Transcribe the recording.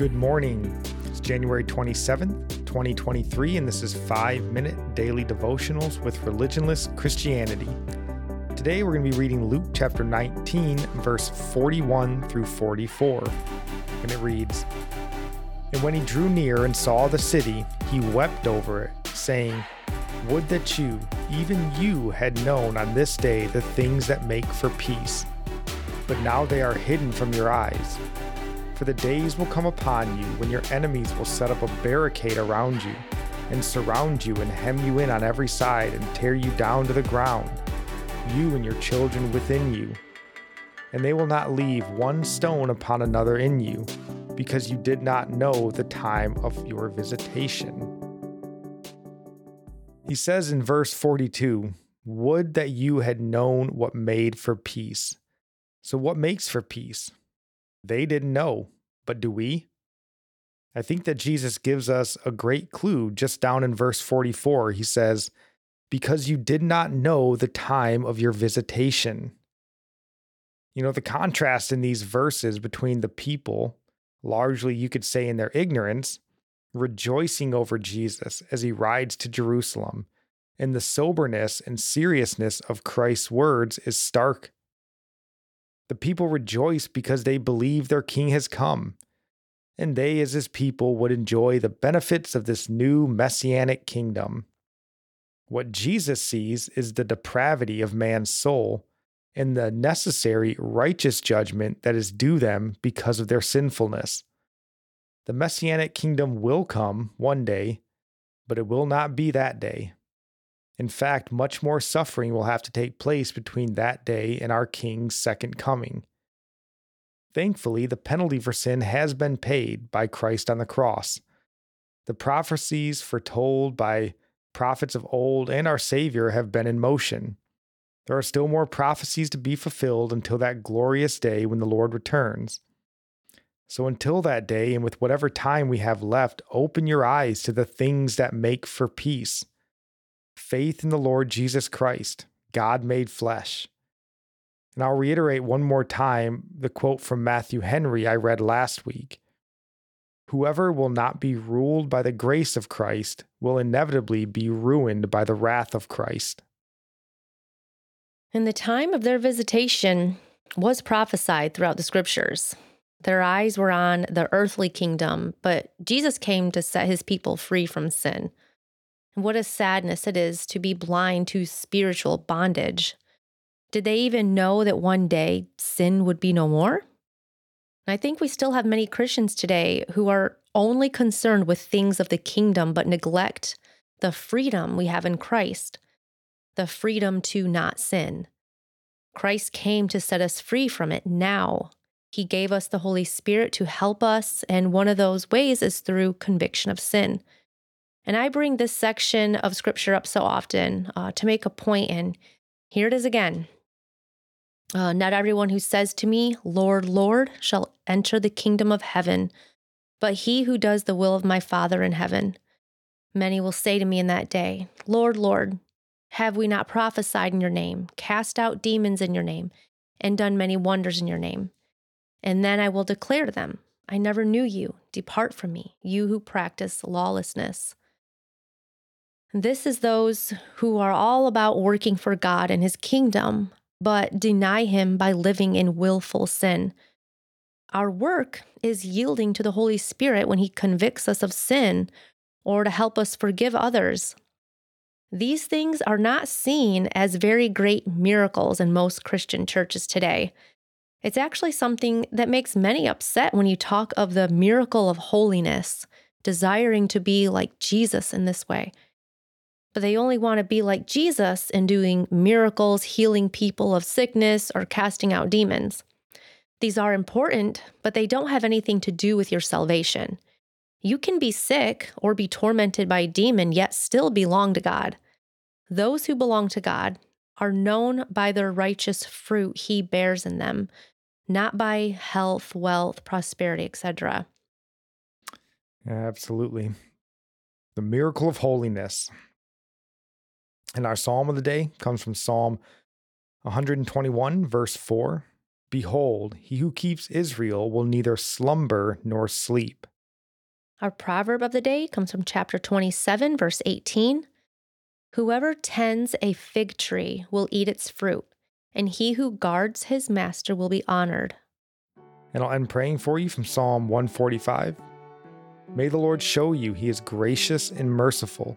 Good morning. It's January 27th, 2023, and this is 5 Minute Daily Devotionals with Religionless Christianity. Today we're going to be reading Luke chapter 19, verse 41 through 44. And it reads And when he drew near and saw the city, he wept over it, saying, Would that you, even you, had known on this day the things that make for peace. But now they are hidden from your eyes. For the days will come upon you when your enemies will set up a barricade around you, and surround you and hem you in on every side and tear you down to the ground, you and your children within you. And they will not leave one stone upon another in you, because you did not know the time of your visitation. He says in verse 42 Would that you had known what made for peace. So, what makes for peace? They didn't know, but do we? I think that Jesus gives us a great clue just down in verse 44. He says, Because you did not know the time of your visitation. You know, the contrast in these verses between the people, largely you could say in their ignorance, rejoicing over Jesus as he rides to Jerusalem, and the soberness and seriousness of Christ's words is stark the people rejoice because they believe their king has come, and they, as his people, would enjoy the benefits of this new messianic kingdom. What Jesus sees is the depravity of man's soul and the necessary righteous judgment that is due them because of their sinfulness. The messianic kingdom will come one day, but it will not be that day. In fact, much more suffering will have to take place between that day and our King's second coming. Thankfully, the penalty for sin has been paid by Christ on the cross. The prophecies foretold by prophets of old and our Savior have been in motion. There are still more prophecies to be fulfilled until that glorious day when the Lord returns. So, until that day, and with whatever time we have left, open your eyes to the things that make for peace faith in the Lord Jesus Christ, God made flesh. And I'll reiterate one more time the quote from Matthew Henry I read last week. Whoever will not be ruled by the grace of Christ will inevitably be ruined by the wrath of Christ. And the time of their visitation was prophesied throughout the scriptures. Their eyes were on the earthly kingdom, but Jesus came to set his people free from sin. And what a sadness it is to be blind to spiritual bondage. Did they even know that one day sin would be no more? I think we still have many Christians today who are only concerned with things of the kingdom but neglect the freedom we have in Christ, the freedom to not sin. Christ came to set us free from it now. He gave us the Holy Spirit to help us, and one of those ways is through conviction of sin. And I bring this section of scripture up so often uh, to make a point, and here it is again. Uh, Not everyone who says to me, Lord, Lord, shall enter the kingdom of heaven, but he who does the will of my Father in heaven. Many will say to me in that day, Lord, Lord, have we not prophesied in your name, cast out demons in your name, and done many wonders in your name? And then I will declare to them, I never knew you. Depart from me, you who practice lawlessness. This is those who are all about working for God and his kingdom, but deny him by living in willful sin. Our work is yielding to the Holy Spirit when he convicts us of sin or to help us forgive others. These things are not seen as very great miracles in most Christian churches today. It's actually something that makes many upset when you talk of the miracle of holiness, desiring to be like Jesus in this way but they only want to be like Jesus in doing miracles, healing people of sickness, or casting out demons. These are important, but they don't have anything to do with your salvation. You can be sick or be tormented by a demon, yet still belong to God. Those who belong to God are known by their righteous fruit he bears in them, not by health, wealth, prosperity, etc. Absolutely. The miracle of holiness. And our psalm of the day comes from Psalm 121, verse 4. Behold, he who keeps Israel will neither slumber nor sleep. Our proverb of the day comes from chapter 27, verse 18. Whoever tends a fig tree will eat its fruit, and he who guards his master will be honored. And I'll end praying for you from Psalm 145. May the Lord show you he is gracious and merciful,